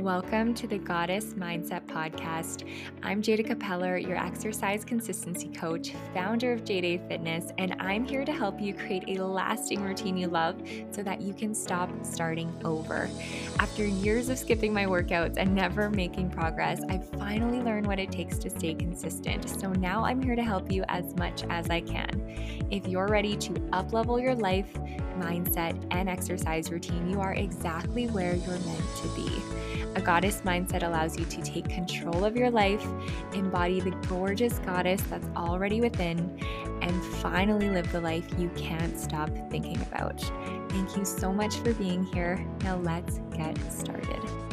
Welcome to the Goddess Mindset Podcast. I'm Jayda Capeller, your exercise consistency coach, founder of Jayda Fitness, and I'm here to help you create a lasting routine you love so that you can stop starting over. After years of skipping my workouts and never making progress, I've finally learned what it takes to stay consistent. So now I'm here to help you as much as I can. If you're ready to uplevel your life, mindset, and exercise routine, you are exactly where you're meant to be. A goddess mindset allows you to take control of your life, embody the gorgeous goddess that's already within, and finally live the life you can't stop thinking about. Thank you so much for being here. Now let's get started.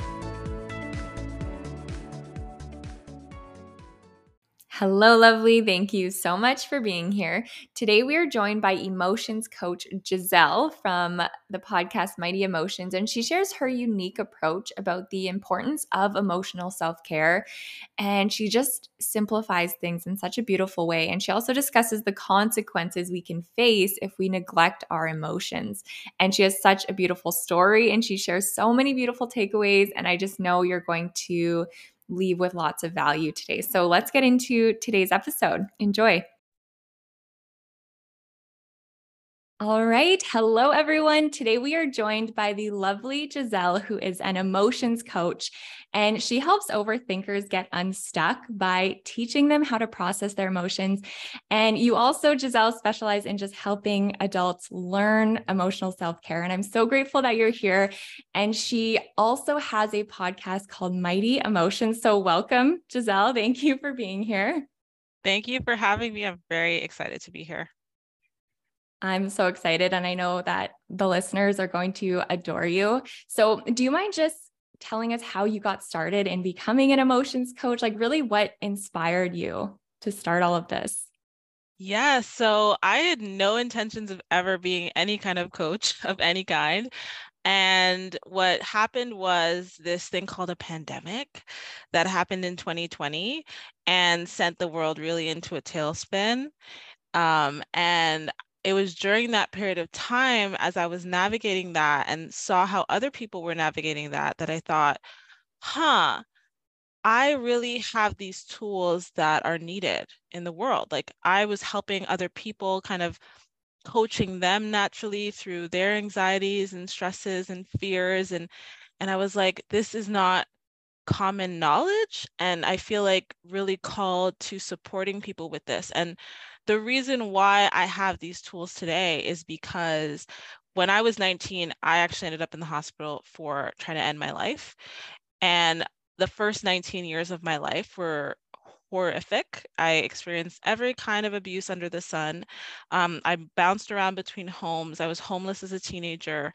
Hello, lovely. Thank you so much for being here. Today, we are joined by emotions coach Jiselle from the podcast Mighty Emotions, and she shares her unique approach about the importance of emotional self care. And she just simplifies things in such a beautiful way. And she also discusses the consequences we can face if we neglect our emotions. And she has such a beautiful story, and she shares so many beautiful takeaways. And I just know you're going to leave with lots of value today. So let's get into today's episode. Enjoy. All right. Hello, everyone. Today we are joined by the lovely Jiselle, who is an emotions coach, and she helps overthinkers get unstuck by teaching them how to process their emotions. And you also, Jiselle, specialize in just helping adults learn emotional self care. And I'm so grateful that you're here. And she also has a podcast called Mighty Emotions. So, welcome, Jiselle. Thank you for being here. Thank you for having me. I'm very excited to be here. I'm so excited. And I know that the listeners are going to adore you. So, do you mind just telling us how you got started in becoming an emotions coach? Like, really, what inspired you to start all of this? Yeah, so I had no intentions of ever being any kind of coach of any kind. And what happened was this thing called a pandemic that happened in 2020 and sent the world really into a tailspin. Um, and it was during that period of time as I was navigating that and saw how other people were navigating that that I thought, huh, I really have these tools that are needed in the world. Like I was helping other people, kind of coaching them naturally through their anxieties and stresses and fears. And and I was like, this is not common knowledge. And I feel like really called to supporting people with this. And the reason why I have these tools today is because when I was 19, I actually ended up in the hospital for trying to end my life. And the first 19 years of my life were horrific. I experienced every kind of abuse under the sun. Um, I bounced around between homes. I was homeless as a teenager.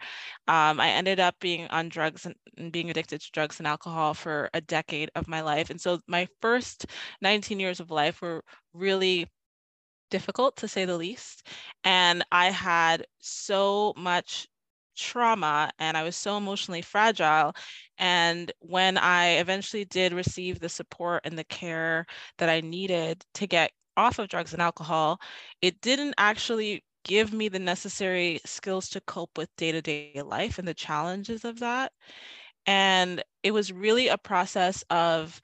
Um, I ended up being on drugs and, being addicted to drugs and alcohol for a decade of my life. And so my first 19 years of life were really difficult to say the least. And I had so much trauma and I was so emotionally fragile. And when I eventually did receive the support and the care that I needed to get off of drugs and alcohol, it didn't actually give me the necessary skills to cope with day to day life and the challenges of that. And it was really a process of,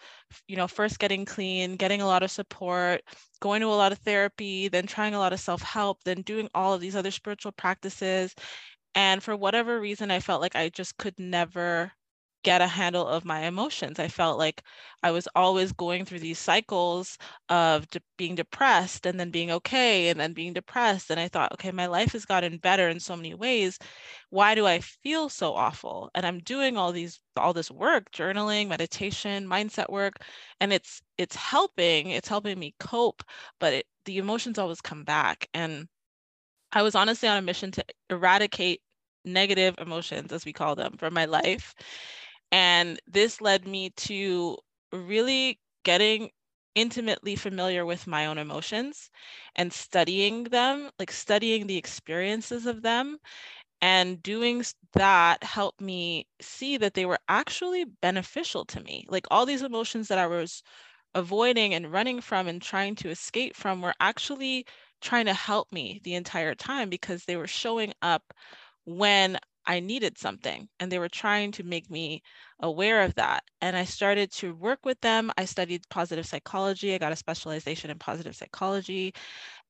you know, first getting clean, getting a lot of support, going to a lot of therapy, then trying a lot of self help, then doing all of these other spiritual practices. And for whatever reason, I felt like I just could never get a handle of my emotions. I felt like I was always going through these cycles of de- being depressed and then being okay and then being depressed. And I thought, okay, my life has gotten better in so many ways. Why do I feel so awful? And I'm doing all these all this work, journaling, meditation, mindset work, and it's it's helping. It's helping me cope, but it, the emotions always come back. And I was honestly on a mission to eradicate negative emotions, as we call them, from my life. And this led me to really getting intimately familiar with my own emotions and studying them, like studying the experiences of them. And doing that helped me see that they were actually beneficial to me. Like all these emotions that I was avoiding and running from and trying to escape from were actually trying to help me the entire time because they were showing up when I needed something. And they were trying to make me aware of that. And I started to work with them. I studied positive psychology. I got a specialization in positive psychology.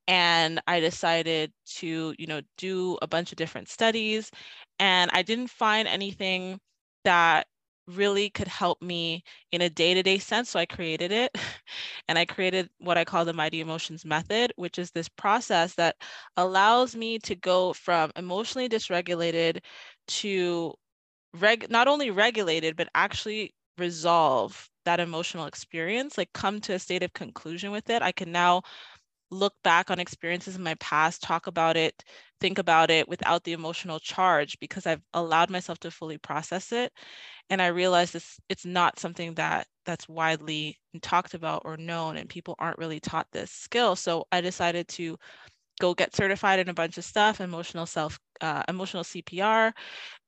And I decided to, you know, do a bunch of different studies. And I didn't find anything that really could help me in a day-to-day sense so i created it and i created what i call the mighty emotions method which is this process that allows me to go from emotionally dysregulated to reg not only regulated but actually resolve that emotional experience like come to a state of conclusion with it. I can now look back on experiences in my past, talk about it, think about it without the emotional charge because I've allowed myself to fully process it. And I realized this it's not something that that's widely talked about or known and people aren't really taught this skill. So I decided to go get certified in a bunch of stuff, emotional self, uh, emotional CPR,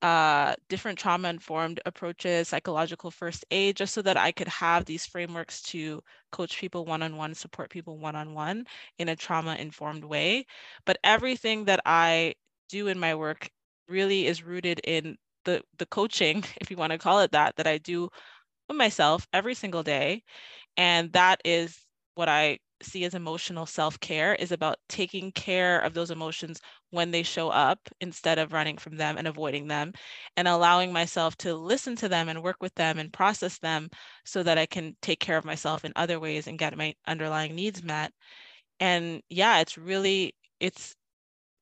uh, different trauma informed approaches, psychological first aid, just so that I could have these frameworks to coach people one on one, support people one on one in a trauma informed way. But everything that I do in my work really is rooted in the the coaching, if you want to call it that, that I do with myself every single day, and that is what I see as emotional self-care is about taking care of those emotions when they show up instead of running from them and avoiding them and allowing myself to listen to them and work with them and process them so that I can take care of myself in other ways and get my underlying needs met and yeah it's really it's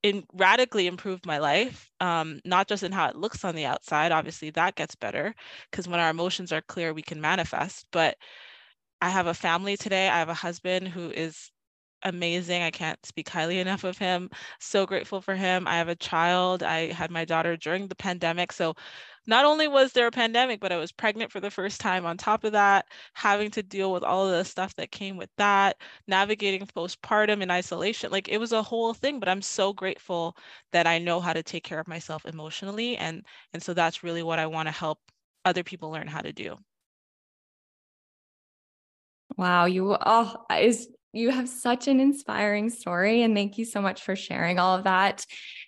in radically improved my life um, not just in how it looks on the outside obviously that gets better because when our emotions are clear we can manifest but I have a family today. I have a husband who is amazing. I can't speak highly enough of him. So grateful for him. I have a child. I had my daughter during the pandemic. So not only was there a pandemic, but I was pregnant for the first time on top of that, having to deal with all of the stuff that came with that, navigating postpartum in isolation. Like it was a whole thing, but I'm so grateful that I know how to take care of myself emotionally. And, and so that's really what I want to help other people learn how to do. Wow, you oh is you have such an inspiring story and thank you so much for sharing all of that.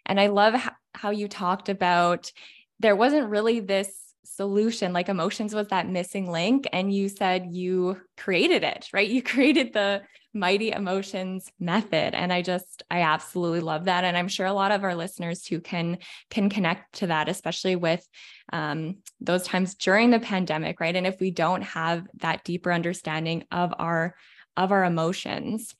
And I love how, you talked about there wasn't really this solution like emotions was that missing link and you said you created it, right? You created the mighty emotions method and i just i absolutely love that and i'm sure a lot of our listeners who can can connect to that especially with um, those times during the pandemic right and if we don't have that deeper understanding of our of our emotions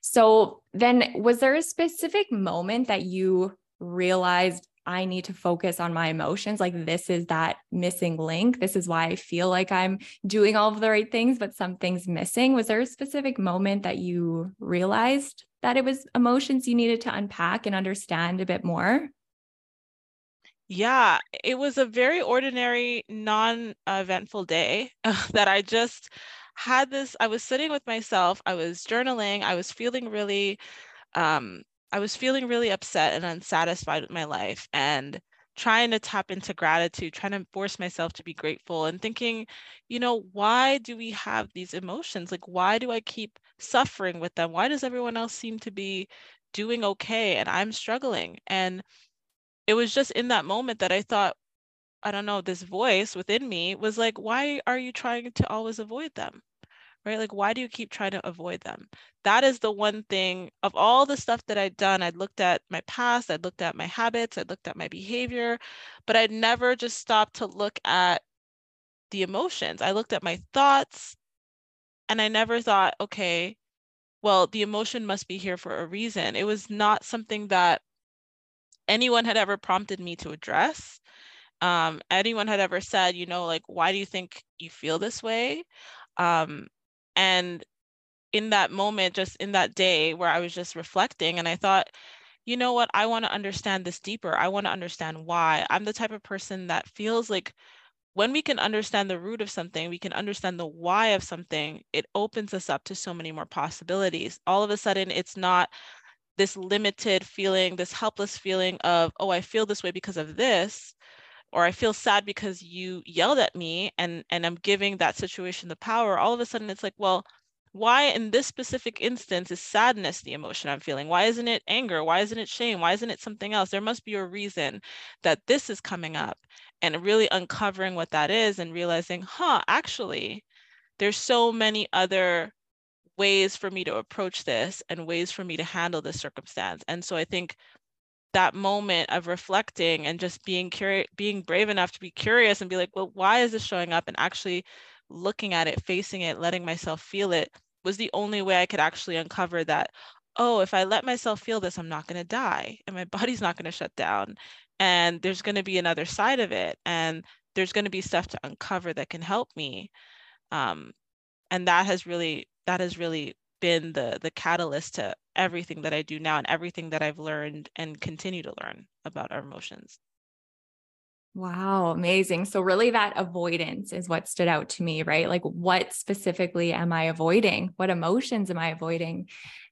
so then was there a specific moment that you realized I need to focus on my emotions. Like, this is that missing link. This is why I feel like I'm doing all of the right things, but something's missing. Was there a specific moment that you realized that it was emotions you needed to unpack and understand a bit more? Yeah, it was a very ordinary, non eventful day that I just had this. I was sitting with myself, I was journaling, I was feeling really um, I was feeling really upset and unsatisfied with my life and trying to tap into gratitude, trying to force myself to be grateful and thinking, you know, why do we have these emotions? Like, why do I keep suffering with them? Why does everyone else seem to be doing okay and I'm struggling? And it was just in that moment that I thought, I don't know, this voice within me was like, why are you trying to always avoid them? Right? Like, why do you keep trying to avoid them? That is the one thing of all the stuff that I'd done. I'd looked at my past, I'd looked at my habits, I'd looked at my behavior, but I'd never just stopped to look at the emotions. I looked at my thoughts and I never thought, okay, well, the emotion must be here for a reason. It was not something that anyone had ever prompted me to address. Um, anyone had ever said, you know, like, why do you think you feel this way? Um, and in that moment, just in that day where I was just reflecting, and I thought, you know what, I want to understand this deeper. I want to understand why. I'm the type of person that feels like when we can understand the root of something, we can understand the why of something, it opens us up to so many more possibilities. All of a sudden, it's not this limited feeling, this helpless feeling of, oh, I feel this way because of this, or I feel sad because you yelled at me and and I'm giving that situation the power, all of a sudden it's like, well, why in this specific instance is sadness the emotion I'm feeling? Why isn't it anger? Why isn't it shame? Why isn't it something else? There must be a reason that this is coming up and really uncovering what that is and realizing, huh, actually, there's so many other ways for me to approach this and ways for me to handle this circumstance. And so I think that moment of reflecting and just being curious, being brave enough to be curious and be like, well, why is this showing up? And actually looking at it, facing it, letting myself feel it was the only way I could actually uncover that, oh, if I let myself feel this, I'm not going to die and my body's not going to shut down. And there's going to be another side of it. And there's going to be stuff to uncover that can help me. Um, and that has really, that has really been the the catalyst to everything that I do now and everything that I've learned and continue to learn about our emotions. Wow, amazing. So, really, that avoidance is what stood out to me, right? Like, what specifically am I avoiding? What emotions am I avoiding?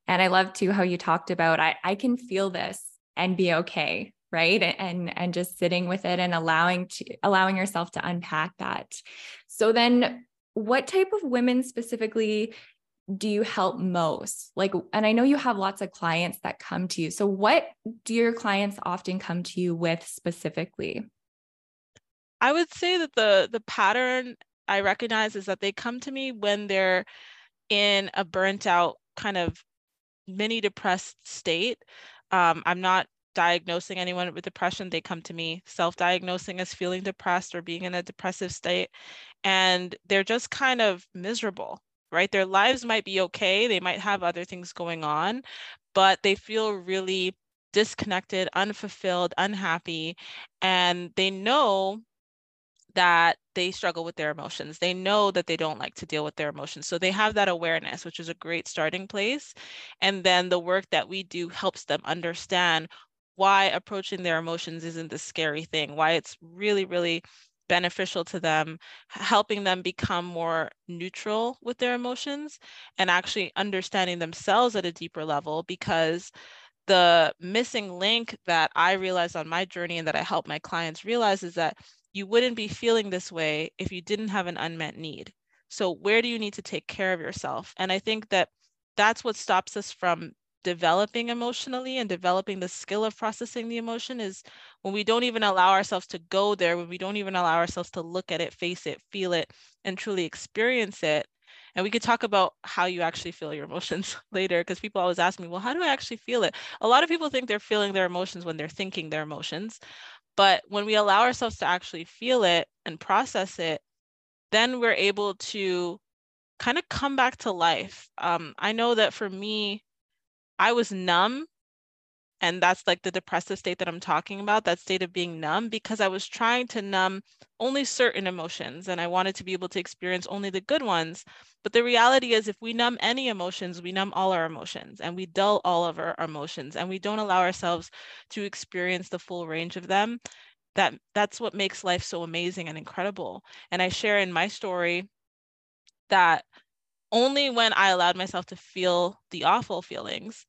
And I love too how you talked about I, I can feel this and be okay, right? And and just sitting with it and allowing to allowing yourself to unpack that. So then what type of women specifically do you help most? Like, and I know you have lots of clients that come to you. So, what do your clients often come to you with specifically? I would say that the the pattern I recognize is that they come to me when they're in a burnt out kind of mini depressed state. Um, I'm not diagnosing anyone with depression. They come to me self-diagnosing as feeling depressed or being in a depressive state, and they're just kind of miserable. Right, their lives might be okay. They might have other things going on, but they feel really disconnected, unfulfilled, unhappy, and they know that they struggle with their emotions. They know that they don't like to deal with their emotions. So they have that awareness, which is a great starting place. And then the work that we do helps them understand why approaching their emotions isn't the scary thing, why it's really, really beneficial to them, helping them become more neutral with their emotions and actually understanding themselves at a deeper level because the missing link that I realized on my journey and that I help my clients realize is that you wouldn't be feeling this way if you didn't have an unmet need. So, where do you need to take care of yourself? And I think that that's what stops us from developing emotionally and developing the skill of processing the emotion is when we don't even allow ourselves to go there, when we don't even allow ourselves to look at it, face it, feel it, and truly experience it. And we could talk about how you actually feel your emotions later because people always ask me, well, how do I actually feel it? A lot of people think they're feeling their emotions when they're thinking their emotions. But when we allow ourselves to actually feel it and process it, then we're able to kind of come back to life. Um, I know that for me, I was numb and that's like the depressive state that I'm talking about, that state of being numb, because I was trying to numb only certain emotions and I wanted to be able to experience only the good ones. But the reality is, if we numb any emotions, we numb all our emotions and we dull all of our emotions and we don't allow ourselves to experience the full range of them. That that's what makes life so amazing and incredible. And I share in my story that only when I allowed myself to feel the awful feelings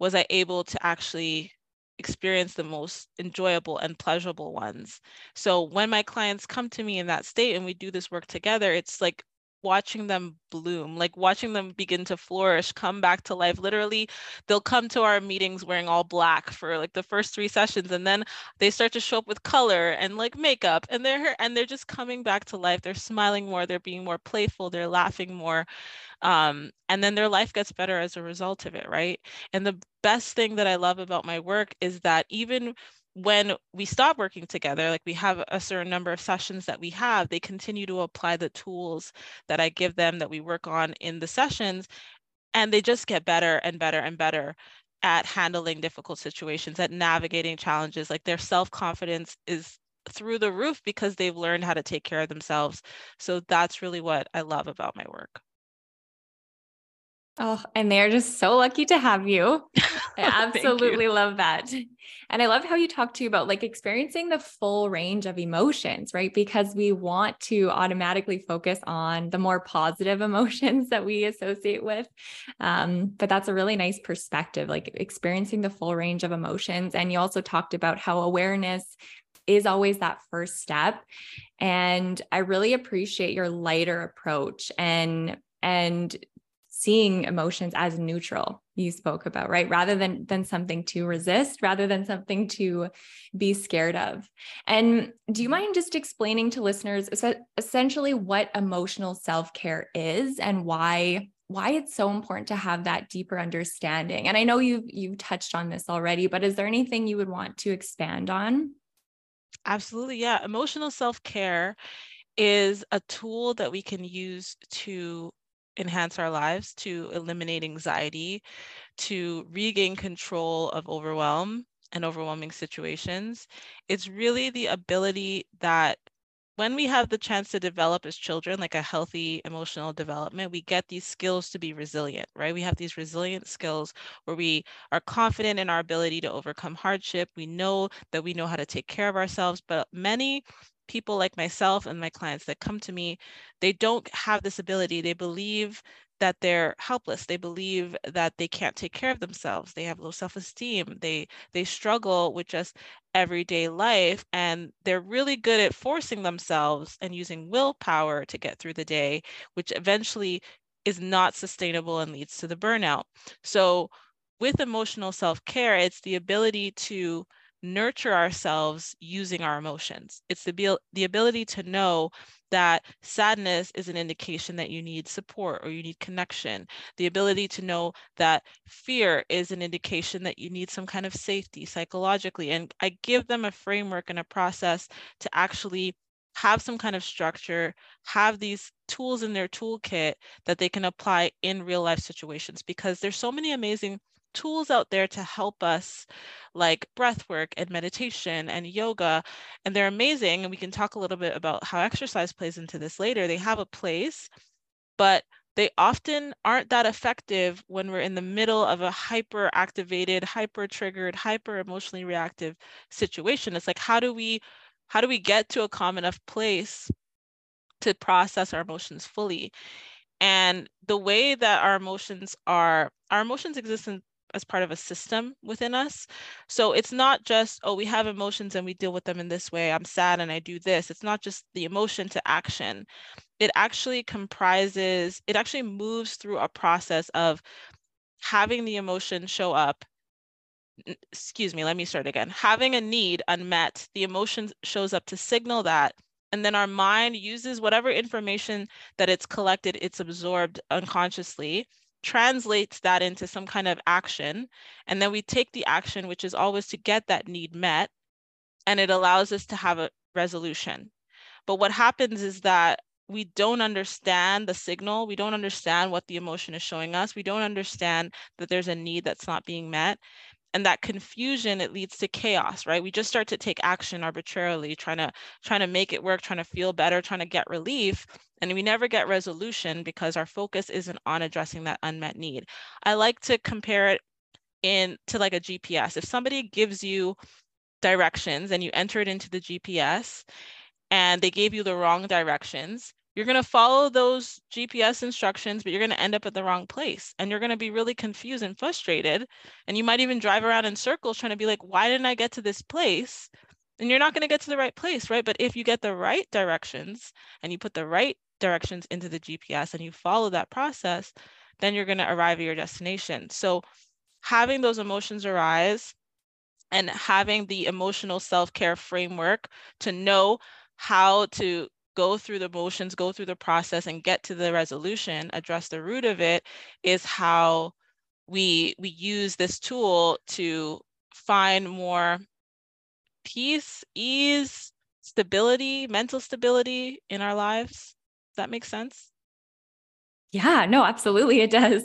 was I able to actually experience the most enjoyable and pleasurable ones. So when my clients come to me in that state and we do this work together, it's like watching them bloom, like watching them begin to flourish, come back to life. Literally, they'll come to our meetings wearing all black for like the first three sessions, and then they start to show up with color and like makeup, and they're and they're just coming back to life. They're smiling more, they're being more playful, they're laughing more, um, and then their life gets better as a result of it, right? And the best thing that I love about my work is that even when we stop working together, like we have a certain number of sessions that we have, they continue to apply the tools that I give them that we work on in the sessions, and they just get better and better and better at handling difficult situations, at navigating challenges. Like their self confidence is through the roof because they've learned how to take care of themselves. So that's really what I love about my work. Oh, and they're just so lucky to have you. I absolutely you. love that. And I love how you talk to you about like experiencing the full range of emotions, right? Because we want to automatically focus on the more positive emotions that we associate with. Um, but that's a really nice perspective, like experiencing the full range of emotions. And you also talked about how awareness is always that first step. And I really appreciate your lighter approach and and seeing emotions as neutral you spoke about right? Rather than than something to resist rather than something to be scared of. And do you mm-hmm. mind just explaining to listeners essentially what emotional self-care is and why why it's so important to have that deeper understanding? And i know you've you've touched on this already but is there anything you would want to expand on? Absolutely yeah. Emotional self-care is a tool that we can use to enhance our lives, to eliminate anxiety, to regain control of overwhelm and overwhelming situations. It's really the ability that when we have the chance to develop as children, like a healthy emotional development, we get these skills to be resilient, right? We have these resilient skills where we are confident in our ability to overcome hardship. We know that we know how to take care of ourselves, but many people like myself and my clients that come to me, they don't have this ability. They believe that they're helpless. They believe that they can't take care of themselves. They have low self-esteem. They they struggle with just everyday life and they're really good at forcing themselves and using willpower to get through the day, which eventually is not sustainable and leads to the burnout. So with emotional self-care, it's the ability to nurture ourselves using our emotions. It's the, the ability to know that sadness is an indication that you need support or you need connection. The ability to know that fear is an indication that you need some kind of safety psychologically. And I give them a framework and a process to actually have some kind of structure, have these tools in their toolkit that they can apply in real life situations because there's so many amazing tools out there to help us like breath work and meditation and yoga and they're amazing and we can talk a little bit about how exercise plays into this later. They have a place but they often aren't that effective when we're in the middle of a hyper activated hyper triggered hyper emotionally reactive situation. It's like how do we how do we get to a calm enough place to process our emotions fully? And the way that our emotions are our emotions exist in as part of a system within us. So it's not just, oh, we have emotions and we deal with them in this way. I'm sad and I do this. It's not just the emotion to action. It actually comprises, it actually moves through a process of having the emotion show up. Excuse me, let me start again. Having a need unmet, the emotion shows up to signal that and then our mind uses whatever information that it's collected it's absorbed unconsciously translates that into some kind of action. And then we take the action, which is always to get that need met, and it allows us to have a resolution. But what happens is that we don't understand the signal. We don't understand what the emotion is showing us. We don't understand that there's a need that's not being met and that confusion it leads to chaos right? We just start to take action arbitrarily trying to trying to make it work trying to feel better trying to get relief and we never get resolution because our focus isn't on addressing that unmet need. I like to compare it in to like a gps if somebody gives you directions and you enter it into the gps and they gave you the wrong directions you're going to follow those GPS instructions, but you're going to end up at the wrong place and you're going to be really confused and frustrated. And you might even drive around in circles trying to be like, why didn't I get to this place? And you're not going to get to the right place, right? But if you get the right directions and you put the right directions into the GPS and you follow that process, then you're going to arrive at your destination. So having those emotions arise and having the emotional self-care framework to know how to go through the motions, go through the process and get to the resolution, address the root of it is how we we use this tool to find more peace, ease, stability, mental stability in our lives. Does that make sense? Yeah, no, absolutely it does.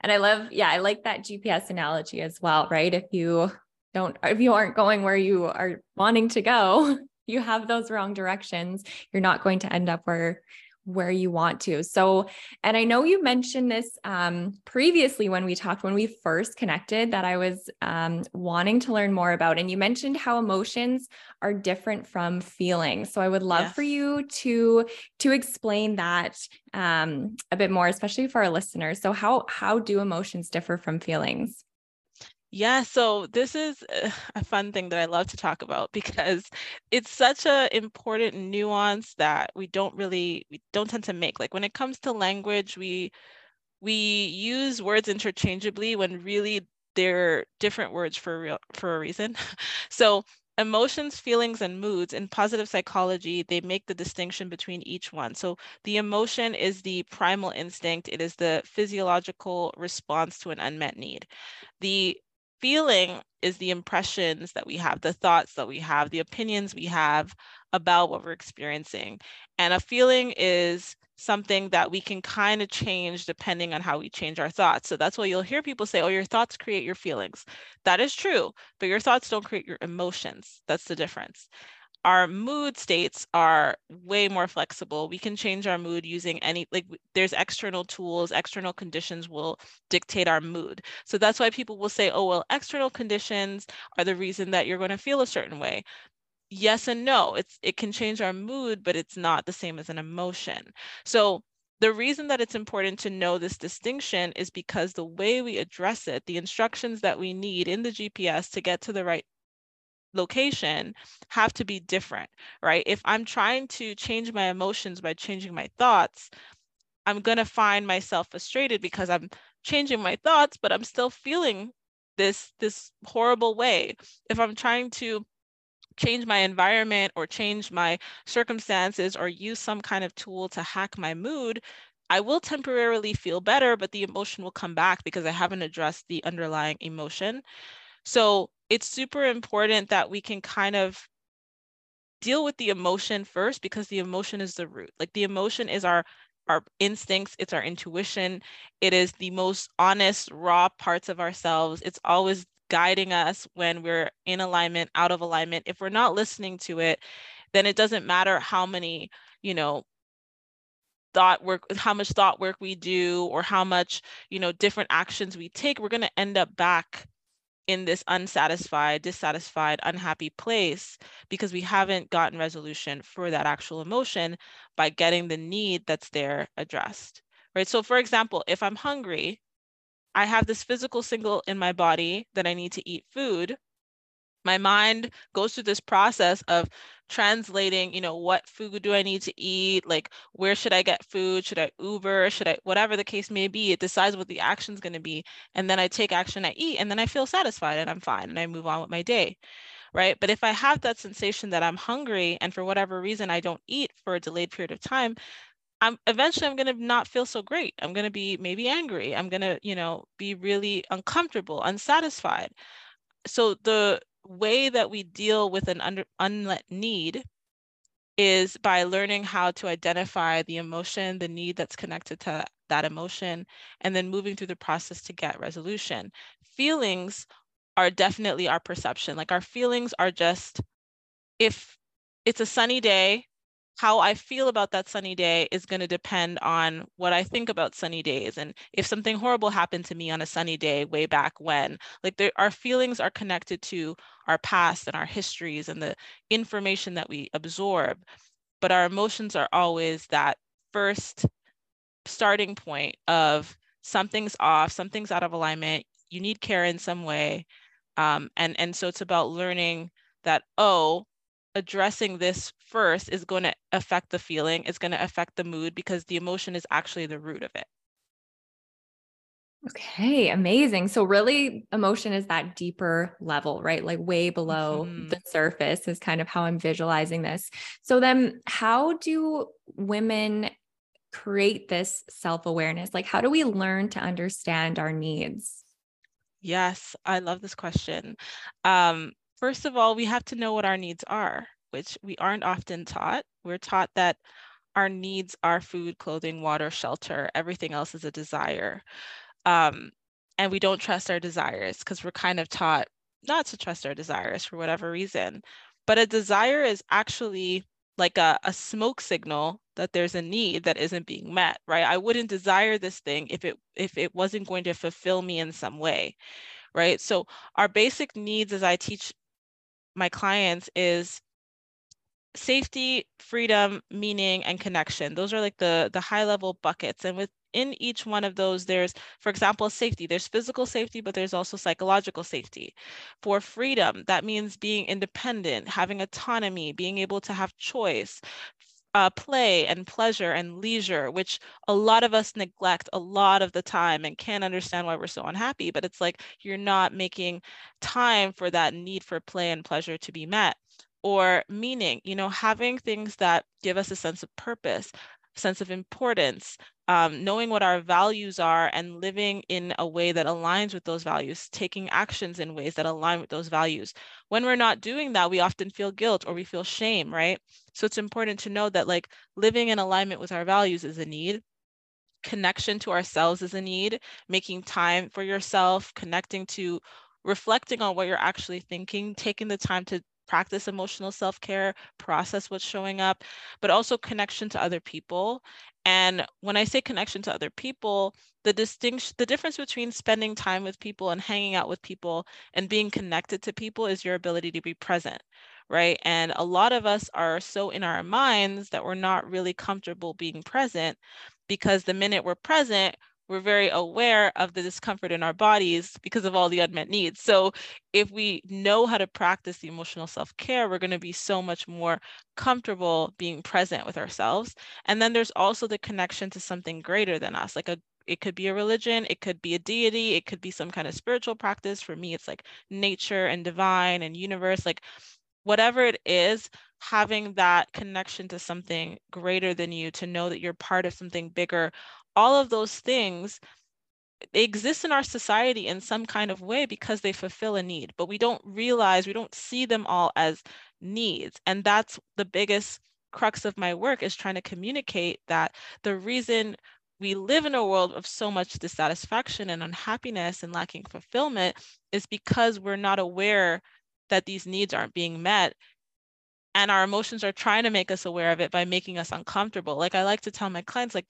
And I love, yeah, I like that GPS analogy as well, right? If you don't, if you aren't going where you are wanting to go, you have those wrong directions, you're not going to end up where where you want to. So, and I know you mentioned this um, previously when we talked, when we first connected, that I was um, wanting to learn more about. And you mentioned how emotions are different from feelings. So, I would love yes. for you to to explain that um, a bit more, especially for our listeners. So, how how do emotions differ from feelings? Yeah, so this is eh, a fun thing that I love to talk about because it's such a important nuance that we don't really we don't tend to make. Like when it comes to language, we we use words interchangeably when really they're different words for real for a reason. so emotions, feelings, and moods in positive psychology, they make the distinction between each one. So the emotion is the primal instinct, it is the physiological response to an unmet need. The feeling is the impressions that we have, the thoughts that we have, the opinions we have about what we're experiencing. And a feeling is something that we can kind of change depending on how we change our thoughts. So that's why you'll hear people say, oh, your thoughts create your feelings. That is true, but your thoughts don't create your emotions. That's the difference. Our mood states are way more flexible. We can change our mood using any, like, there's external tools, external conditions will dictate our mood. So that's why people will say, oh, well, external conditions are the reason that you're going to feel a certain way yes and no. It's it can change our mood, but it's not the same as an emotion. So the reason that it's important to know this distinction is because the way we address it, the instructions that we need in the GPS to get to the right location have to be different, right? If I'm trying to change my emotions by changing my thoughts, I'm going to find myself frustrated because I'm changing my thoughts, but I'm still feeling this this horrible way. If I'm trying to change my environment or change my circumstances or use some kind of tool to hack my mood, I will temporarily feel better, but the emotion will come back because I haven't addressed the underlying emotion. So it's super important that we can kind of deal with the emotion first because the emotion is the root. Like the emotion is our our instincts, it's our intuition, it is the most honest, raw parts of ourselves. It's always guiding us when we're in alignment, out of alignment. If we're not listening to it, then it doesn't matter how many, you know, thought work how much thought work we do or how much you know different actions we take we're going to end up back in this unsatisfied dissatisfied unhappy place because we haven't gotten resolution for that actual emotion by getting the need that's there addressed right so for example if i'm hungry I have this physical signal in my body that I need to eat food. My mind goes through this process of translating, you know, what food do I need to eat? Like, where should I get food? Should I Uber? Should I, whatever the case may be, it decides what the action is going to be. And then I take action, I eat, and then I feel satisfied and I'm fine and I move on with my day. Right. But if I have that sensation that I'm hungry and for whatever reason I don't eat for a delayed period of time, I'm eventually I'm going to not feel so great. I'm going to be maybe angry. I'm going to, you know, be really uncomfortable, unsatisfied. So the way that we deal with an under, unmet need is by learning how to identify the emotion, the need that's connected to that emotion, and then moving through the process to get resolution. Feelings are definitely our perception. Like our feelings are just if it's a sunny day, how I feel about that sunny day is going to depend on what I think about sunny days. And if something horrible happened to me on a sunny day way back when, like there, our feelings are connected to our past and our histories and the information that we absorb. But our emotions are always that first starting point of something's off, something's out of alignment, you need care in some way. Um, and, and so it's about learning that, oh, addressing this first is going to affect the feeling, it's going to affect the mood because the emotion is actually the root of it. Okay, amazing. So, really, emotion is that deeper level, right? Like way below mm-hmm. the surface, is kind of how I'm visualizing this. So, then how do women create this self awareness? Like, how do we learn to understand our needs? Yes, I love this question. Um, First of all, we have to know what our needs are, which we aren't often taught. We're taught that our needs are food, clothing, water, shelter. Everything else is a desire. Um, and we don't trust our desires because we're kind of taught not to trust our desires for whatever reason. But a desire is actually like a, a smoke signal that there's a need that isn't being met, right? I wouldn't desire this thing if it if it wasn't going to fulfill me in some way, right? So our basic needs as I teach my clients is safety, freedom, meaning, and connection. Those are like the, the high level buckets. And within each one of those, there's, for example, safety. There's physical safety, but there's also psychological safety. For freedom, that means being independent, having autonomy, being able to have choice. Uh, play and pleasure and leisure, which a lot of us neglect a lot of the time and can't understand why we're so unhappy. But it's like you're not making time for that need for play and pleasure to be met. Or meaning, you know, having things that give us a sense of purpose, sense of importance, um, knowing what our values are and living in a way that aligns with those values, taking actions in ways that align with those values. When we're not doing that, we often feel guilt or we feel shame, right? So it's important to know that like living in alignment with our values is a need. Connection to ourselves is a need, making time for yourself, connecting to reflecting on what you're actually thinking, taking the time to practice emotional self-care, process what's showing up, but also connection to other people. And when I say connection to other people, the distinction the difference between spending time with people and hanging out with people and being connected to people is your ability to be present right? And a lot of us are so in our minds that we're not really comfortable being present because the minute we're present we're very aware of the discomfort in our bodies because of all the unmet needs. So, if we know how to practice the emotional self care, we're going to be so much more comfortable being present with ourselves. And then there's also the connection to something greater than us, like a it could be a religion, it could be a deity, it could be some kind of spiritual practice. For me, it's like nature and divine and universe, like whatever it is, having that connection to something greater than you, to know that you're part of something bigger all of those things they exist in our society in some kind of way because they fulfill a need but we don't realize we don't see them all as needs. And that's the biggest crux of my work is trying to communicate that the reason we live in a world of so much dissatisfaction and unhappiness and lacking fulfillment is because we're not aware that these needs aren't being met. And our emotions are trying to make us aware of it by making us uncomfortable. Like i like to tell my clients like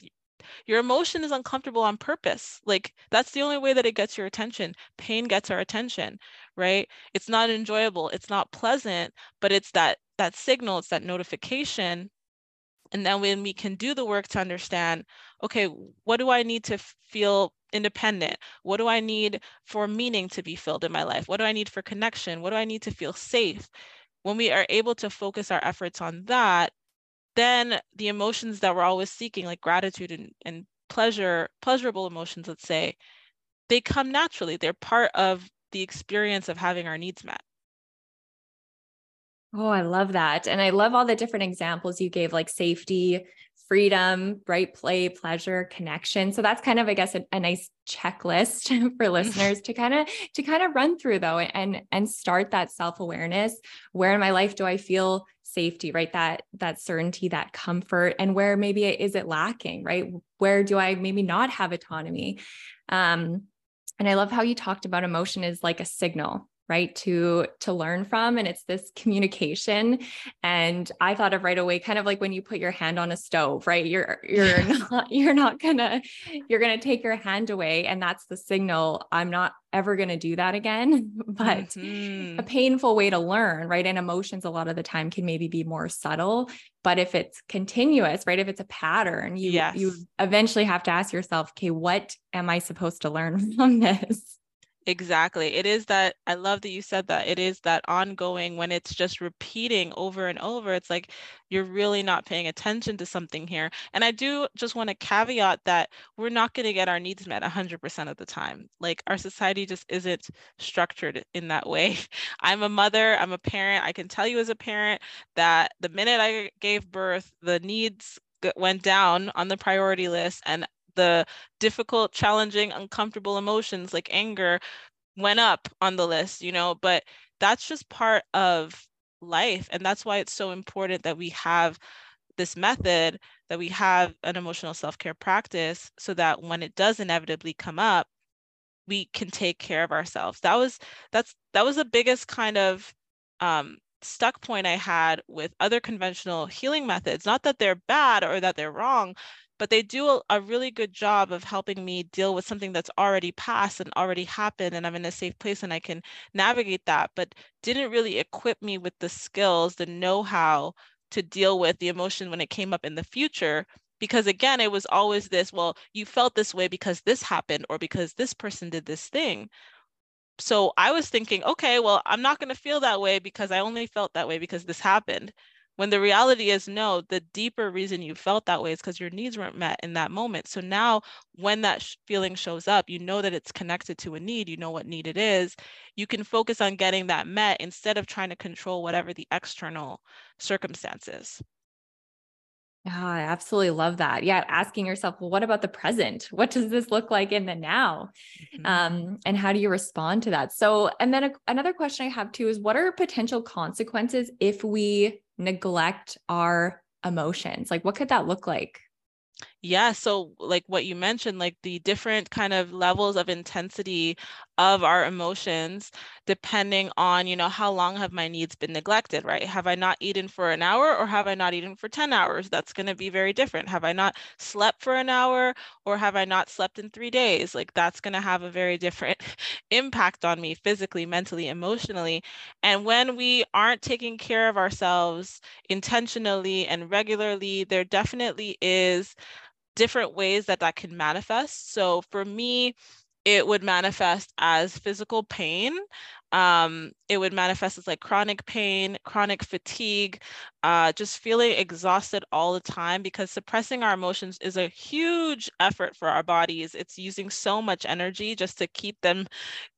your emotion is uncomfortable on purpose. Like that's the only way that it gets your attention. Pain gets our attention, right? It's not enjoyable, it's not pleasant, but it's that that signal, it's that notification. And then when we can do the work to understand, okay, what do I need to feel independent? What do I need for meaning to be filled in my life? What do I need for connection? What do I need to feel safe? When we are able to focus our efforts on that, then the emotions that we're always seeking, like gratitude and, and pleasure, pleasurable emotions, let's say, they come naturally. They're part of the experience of having our needs met. Oh, I love that. And I love all the different examples you gave, like safety, freedom, right? Play, pleasure, connection. So that's kind of, I guess, a, a nice checklist for listeners to kind of to kind of run through though and and start that self-awareness. Where in my life do I feel safety, right? That that certainty, that comfort, and where maybe is it lacking, right? Where do I maybe not have autonomy? Um, and I love how you talked about emotion is like a signal, right to to learn from and it's this communication. And i thought of right away kind of like when you put your hand on a stove right? You're you're not you're not gonna you're gonna take your hand away and that's the signal i'm not ever gonna do that again. But mm-hmm. a painful way to learn right? And emotions a lot of the time can maybe be more subtle but if it's continuous right? If it's a pattern you yes. you eventually have to ask yourself okay what am i supposed to learn from this Exactly. It is that I love that you said that. It is that ongoing when it's just repeating over and over. It's like you're really not paying attention to something here. And I do just want to caveat that we're not going to get our needs met 100% of the time. Like our society just isn't structured in that way. I'm a mother, I'm a parent. I can tell you as a parent that the minute I gave birth, the needs went down on the priority list and the difficult, challenging, uncomfortable emotions like anger went up on the list, you know, but that's just part of life. And that's why it's so important that we have this method, that we have an emotional self care practice so that when it does inevitably come up, we can take care of ourselves. That was that's that was the biggest kind of um, stuck point I had with other conventional healing methods. Not that they're bad or that they're wrong, but they do a, a, really good job of helping me deal with something that's already passed and already happened and i'm in a safe place and i can navigate that but didn't really equip me with the skills the know-how to deal with the emotion when it came up in the future because again it was always this well you felt this way because this happened or because this person did this thing. So i was thinking okay well i'm not going to feel that way because i only felt that way because this happened when the reality is no the deeper reason you felt that way is because your needs weren't met in that moment so now when that sh- feeling shows up you know that it's connected to a need you know what need it is you can focus on getting that met instead of trying to control whatever the external circumstances Oh, I absolutely love that. Yeah, asking yourself, well, what about the present? What does this look like in the now? Mm-hmm. Um, and how do you respond to that? So, and then a, another question I have too is what are potential consequences if we neglect our emotions? Like, what could that look like? Yeah, so like what you mentioned, like the different kind of levels of intensity of our emotions, depending on, you know, how long have my needs been neglected, right? Have I not eaten for an hour or have I not eaten for 10 hours? That's going to be very different. Have I not slept for an hour or have I not slept in three days? Like that's going to have a very different impact on me physically, mentally, emotionally. And when we aren't taking care of ourselves intentionally and regularly, there definitely is different ways that that can manifest. So for me, it would manifest as physical pain um, it would manifest as like chronic pain, chronic fatigue, uh, just feeling exhausted all the time because suppressing our emotions is a huge effort for our bodies. It's using so much energy just to keep them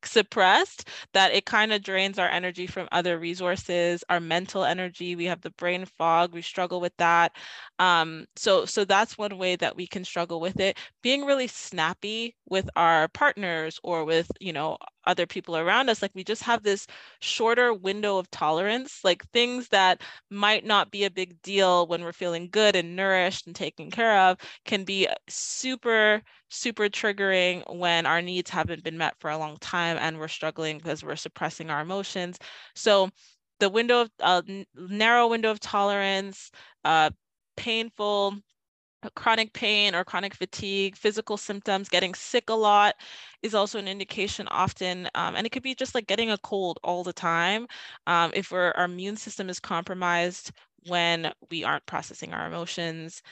suppressed that it kind of drains our energy from other resources, our mental energy. We have the brain fog, we struggle with that. Um, so, so that's one way that we can struggle with it. Being really snappy with our partners or with, you know, other people around us like we just have this shorter window of tolerance like things that might not be a big deal when we're feeling good and nourished and taken care of can be super super triggering when our needs haven't been met for a long time and we're struggling because we're suppressing our emotions. So the window of uh, narrow window of tolerance uh, painful chronic pain or chronic fatigue, physical symptoms, getting sick a lot is also an indication often. Um, and it could be just like getting a cold all the time. Um, if our immune system is compromised when we aren't processing our emotions.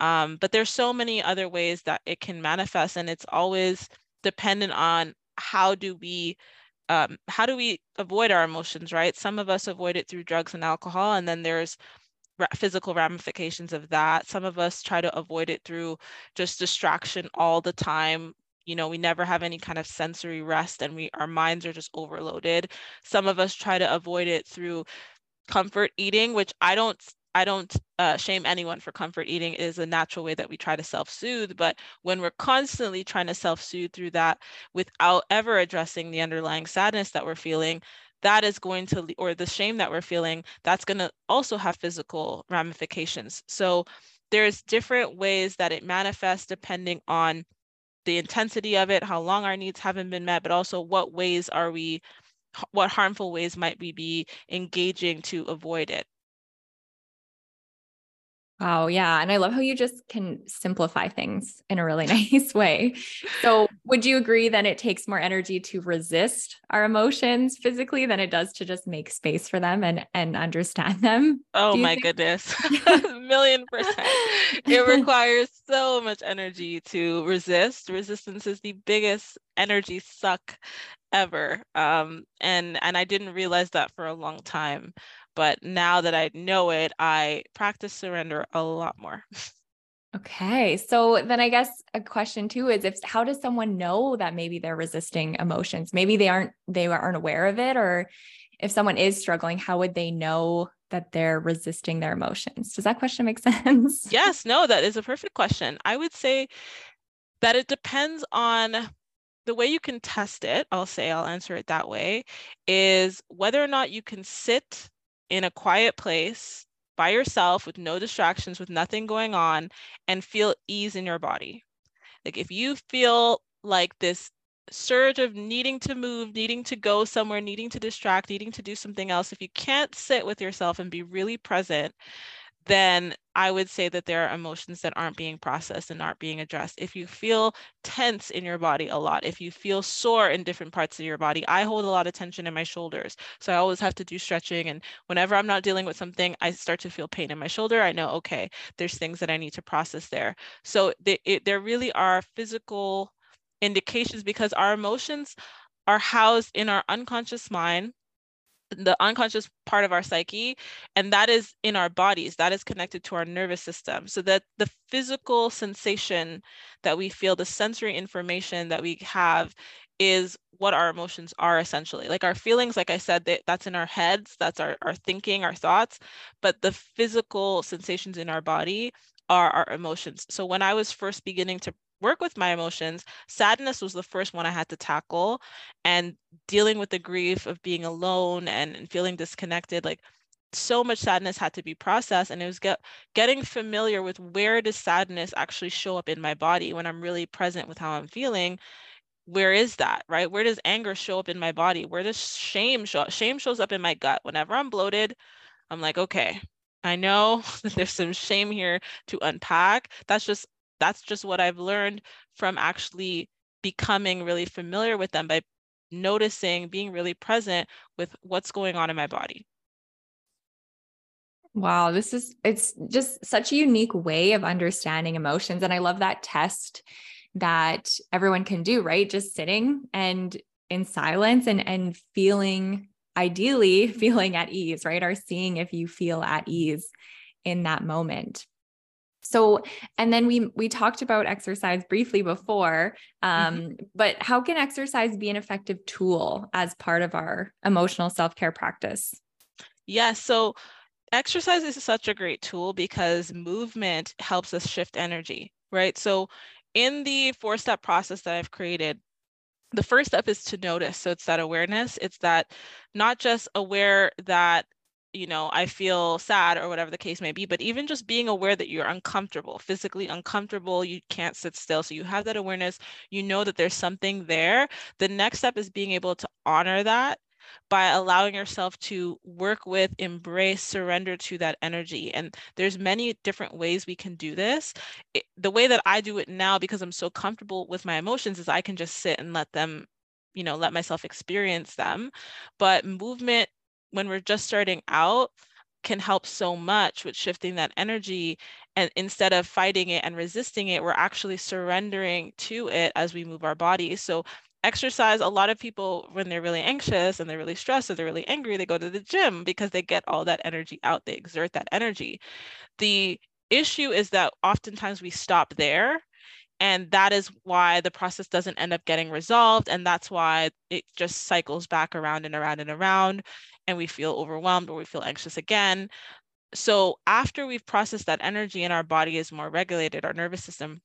Um, but there's so many other ways that it can manifest and it's always dependent on how do we um, how do we avoid our emotions, right? Some of us avoid it through drugs and alcohol, and then there's physical ramifications of that. Some of us try to avoid it through just distraction all the time. You know, we never have any kind of sensory rest and we our minds are just overloaded. Some of us try to avoid it through comfort eating, which I don't I don't uh, shame anyone for comfort eating. It is a natural way that we try to self-soothe. But when we're constantly trying to self-soothe through that without ever addressing the underlying sadness that we're feeling, that is going to, or the shame that we're feeling, that's going to also have physical ramifications. So there's different ways that it manifests depending on the intensity of it, how long our needs haven't been met, but also what ways are we, what harmful ways might we be engaging to avoid it. Oh, yeah. And I love how you just can simplify things in a really nice way. So, would you agree that it takes more energy to resist our emotions physically than it does to just make space for them and, and understand them? Oh, my think? goodness. million percent. It requires so much energy to resist. Resistance is the biggest energy suck ever. Um, and, and I didn't realize that for a long time. But now that I know it, I practice surrender a lot more. Okay. So then I guess a question too is if how does someone know that maybe they're resisting emotions? Maybe they aren't they aren't aware of it or if someone is struggling, how would they know that they're resisting their emotions? Does that question make sense? Yes, no, that is a perfect question. I would say that it depends on the way you can test it. I'll say I'll answer it that way is whether or not you can sit in a quiet place by yourself with no distractions, with nothing going on, and feel ease in your body. Like if you feel like this surge of needing to move, needing to go somewhere, needing to distract, needing to do something else, if you can't sit with yourself and be really present, then I would say that there are emotions that aren't being processed and aren't being addressed. If you feel tense in your body a lot, if you feel sore in different parts of your body, I hold a lot of tension in my shoulders. So I always have to do stretching. And whenever I'm not dealing with something, I start to feel pain in my shoulder. I know, okay, there's things that I need to process there. So they, it, there really are physical indications because our emotions are housed in our unconscious mind the unconscious part of our psyche and that is in our bodies that is connected to our nervous system. So that the physical sensation that we feel the sensory information that we have is what our emotions are essentially. Like our feelings like i said that, that's in our heads that's our, our thinking our thoughts but the physical sensations in our body are our emotions. So when i was first beginning to work with my emotions, sadness was the first one I had to tackle. And dealing with the grief of being alone and, feeling disconnected, like so much sadness had to be processed. And it was get, getting familiar with where does sadness actually show up in my body when I'm really present with how I'm feeling. Where is that, right? Where does anger show up in my body? Where does shame show up? Shame shows up in my gut. Whenever I'm bloated, I'm like, okay, I know there's some shame here to unpack. That's just that's just what I've learned from actually becoming really familiar with them by noticing, being really present with what's going on in my body. Wow, this is it's just such a unique way of understanding emotions and I love that test that everyone can do, right? Just sitting and in silence and and feeling ideally feeling at ease, right? Or seeing if you feel at ease in that moment. So, and then we we talked about exercise briefly before, mm-hmm. um, mm-hmm. but how can exercise be an effective tool as part of our emotional self care practice? Yeah, so exercise is such a great tool because movement helps us shift energy, right? So, in the four step process that I've created, the first step is to notice. So, it's that awareness. It's that not just aware that you know, I feel sad or whatever the case may be, but even just being aware that you're uncomfortable, physically uncomfortable, you can't sit still. So you have that awareness, you know that there's something there. The next step is being able to honor that by allowing yourself to work with embrace surrender to that energy and there's many different ways we can do this it, the way that i do it now because i'm so comfortable with my emotions is i can just sit and let them you know let myself experience them but movement when we're just starting out can help so much with shifting that energy. And instead of fighting it and resisting it we're actually surrendering to it as we move our bodies so exercise a lot of people when they're really anxious and they're really stressed or they're really angry they go to the gym because they get all that energy out. They exert that energy. The issue is that oftentimes we stop there and that is why the process doesn't end up getting resolved and that's why it just cycles back around and around and around and we feel overwhelmed or we feel anxious again. So after we've processed that energy and our body is more regulated, our nervous system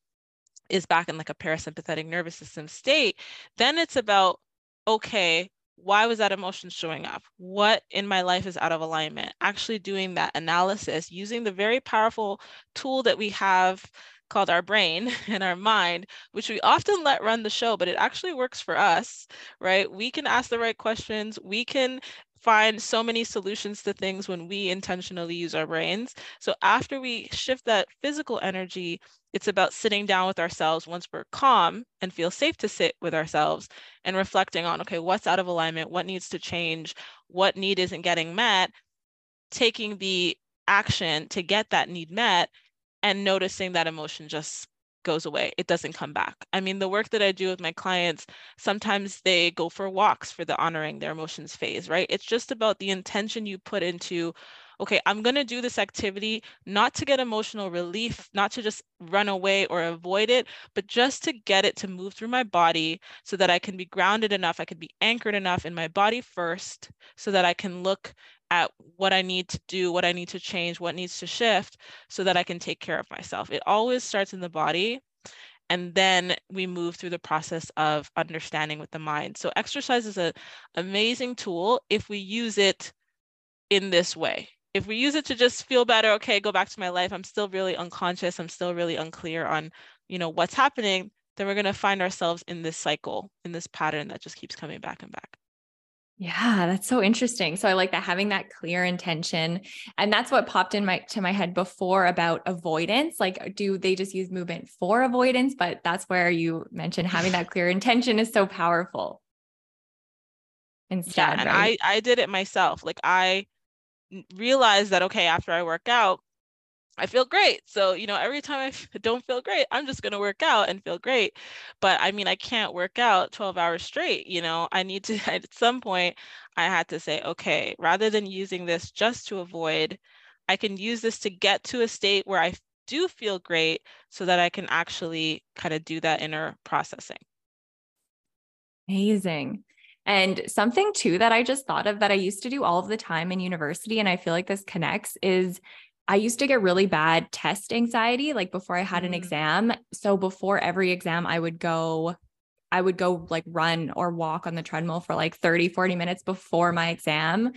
is back in like a parasympathetic nervous system state, then it's about, okay, why was that emotion showing up? What in my life is out of alignment? Actually doing that analysis using the very powerful tool that we have called our brain and our mind, which we often let run the show, but it actually works for us, right? We can ask the right questions. We can find so many solutions to things when we intentionally use our brains. So after we shift that physical energy, it's about sitting down with ourselves once we're calm and feel safe to sit with ourselves and reflecting on, okay, what's out of alignment? What needs to change? What need isn't getting met? Taking the action to get that need met and noticing that emotion just goes away. It doesn't come back. I mean, the work that I do with my clients, sometimes they go for walks for the honoring their emotions phase, right? It's just about the intention you put into, okay, I'm going to do this activity not to get emotional relief, not to just run away or avoid it, but just to get it to move through my body so that I can be grounded enough, I can be anchored enough in my body first so that I can look at what I need to do, what I need to change, what needs to shift so that I can take care of myself. It always starts in the body. And then we move through the process of understanding with the mind. So exercise is an amazing tool if we use it in this way. If we use it to just feel better, okay, go back to my life. I'm still really unconscious. I'm still really unclear on, you know, what's happening. Then we're going to find ourselves in this cycle, in this pattern that just keeps coming back and back. Yeah, that's so interesting. So I like that having that clear intention. And that's what popped in my to my head before about avoidance. Like do they just use movement for avoidance, but that's where you mentioned having that clear intention is so powerful. Instead, yeah, and right? I I did it myself. Like I realized that okay, after I work out, I feel great. So, you know, every time I don't feel great, I'm just going to work out and feel great. But I mean, I can't work out 12 hours straight. You know, I need to, at some point, I had to say, okay, rather than using this just to avoid, I can use this to get to a state where I do feel great so that I can actually kind of do that inner processing. Amazing. And something too that I just thought of that I used to do all of the time in university, and I feel like this connects is I used to get really bad test anxiety, like before I had mm. an exam. So before every exam, I would go I would go like run or walk on the treadmill for like 30, 40 minutes before my exam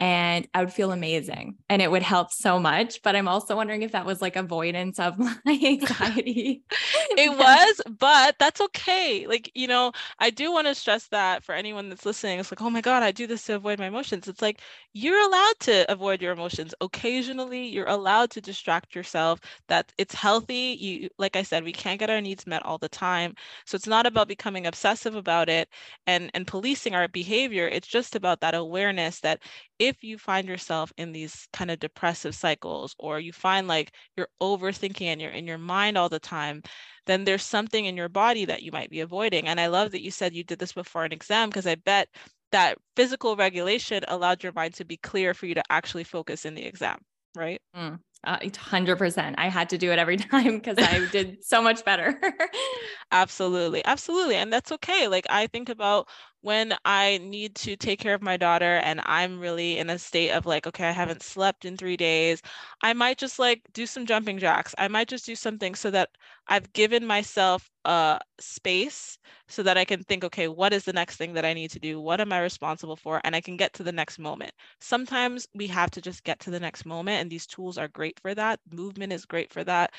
and I would feel amazing and it would help so much. But I'm also wondering if that was like avoidance of my anxiety. it was, but that's okay. Like, you know, I do want to stress that for anyone that's listening, it's like, oh my God, I do this to avoid my emotions. It's like you're allowed to avoid your emotions. Occasionally, you're allowed to distract yourself. That it's healthy. You, like I said, we can't get our needs met all the time. So it's not about becoming becoming obsessive about it and and policing our behavior it's just about that awareness that if you find yourself in these kind of depressive cycles or you find like you're overthinking and you're in your mind all the time then there's something in your body that you might be avoiding and i love that you said you did this before an exam because i bet that physical regulation allowed your mind to be clear for you to actually focus in the exam right mm. Uh, 100%. I had to do it every time because I did so much better. absolutely. Absolutely. And that's okay. Like, I think about when I need to take care of my daughter and I'm really in a state of like, okay, I haven't slept in three days, I might just like do some jumping jacks. I might just do something so that I've given myself a space so that I can think, okay, what is the next thing that I need to do? What am I responsible for? And I can get to the next moment. Sometimes we have to just get to the next moment, and these tools are great for that. Movement is great for that.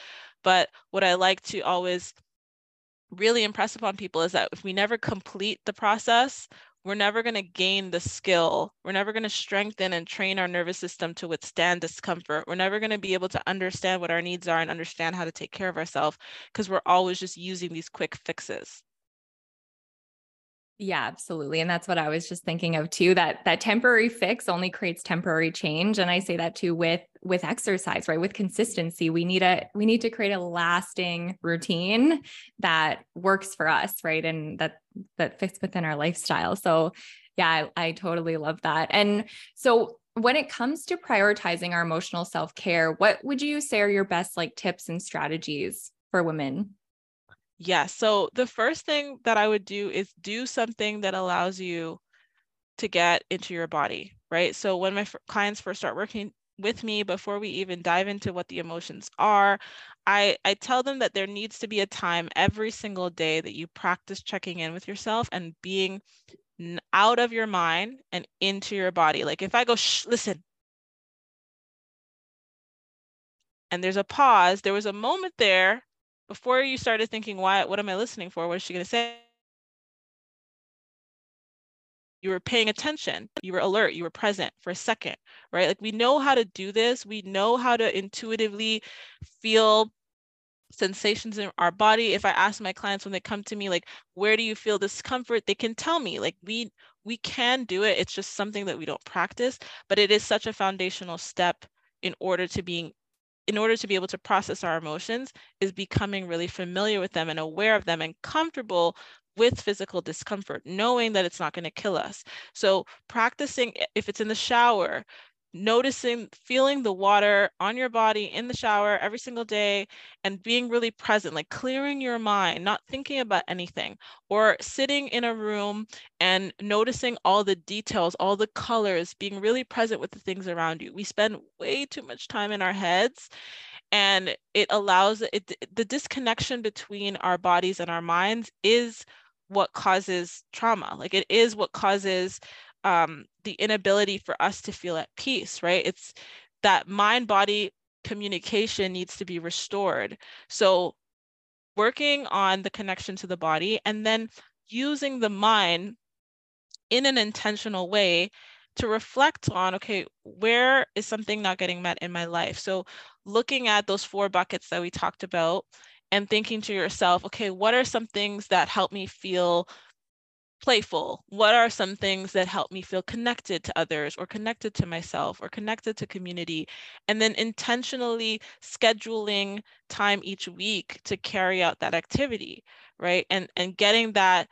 But what I like to always really impress upon people is that if we never complete the process, we're never going to gain the skill. We're never going to strengthen and train our nervous system to withstand discomfort. We're never going to be able to understand what our needs are and understand how to take care of ourselves because we're always just using these quick fixes. Yeah, absolutely. And that's what I was just thinking of too that that temporary fix only creates temporary change and I say that too with with exercise, right? With consistency, we need a we need to create a lasting routine that works for us, right? And that that fits within our lifestyle. So, yeah, I, I totally love that. And so when it comes to prioritizing our emotional self-care, what would you say are your best like tips and strategies for women? Yeah. So the first thing that I would do is do something that allows you to get into your body, right? So when my f- clients first start working with me before we even dive into what the emotions are, I, I tell them that there needs to be a time every single day that you practice checking in with yourself and being out of your mind and into your body. Like if I go, Shh, listen, and there's a pause, there was a moment there before you started thinking, why, what am I listening for? What is she going to say? You were paying attention, you were alert, you were present for a second, right? Like we know how to do this. We know how to intuitively feel sensations in our body. If I ask my clients when they come to me, like, where do you feel discomfort? They can tell me, like, we we can do it. It's just something that we don't practice, but it is such a foundational step in order to being in order to be able to process our emotions is becoming really familiar with them and aware of them and comfortable with physical discomfort, knowing that it's not going to kill us. So, practicing if it's in the shower, noticing, feeling the water on your body in the shower every single day and being really present, like clearing your mind, not thinking about anything, or sitting in a room and noticing all the details, all the colors, being really present with the things around you. We spend way too much time in our heads and it allows it the disconnection between our bodies and our minds is what causes trauma like it is what causes um, the inability for us to feel at peace, right? It's that mind body communication needs to be restored. So, working on the connection to the body and then using the mind in an intentional way to reflect on okay, where is something not getting met in my life? So, looking at those four buckets that we talked about and thinking to yourself, okay, what are some things that help me feel playful? What are some things that help me feel connected to others or connected to myself or connected to community? And then intentionally scheduling time each week to carry out that activity, right? And and getting that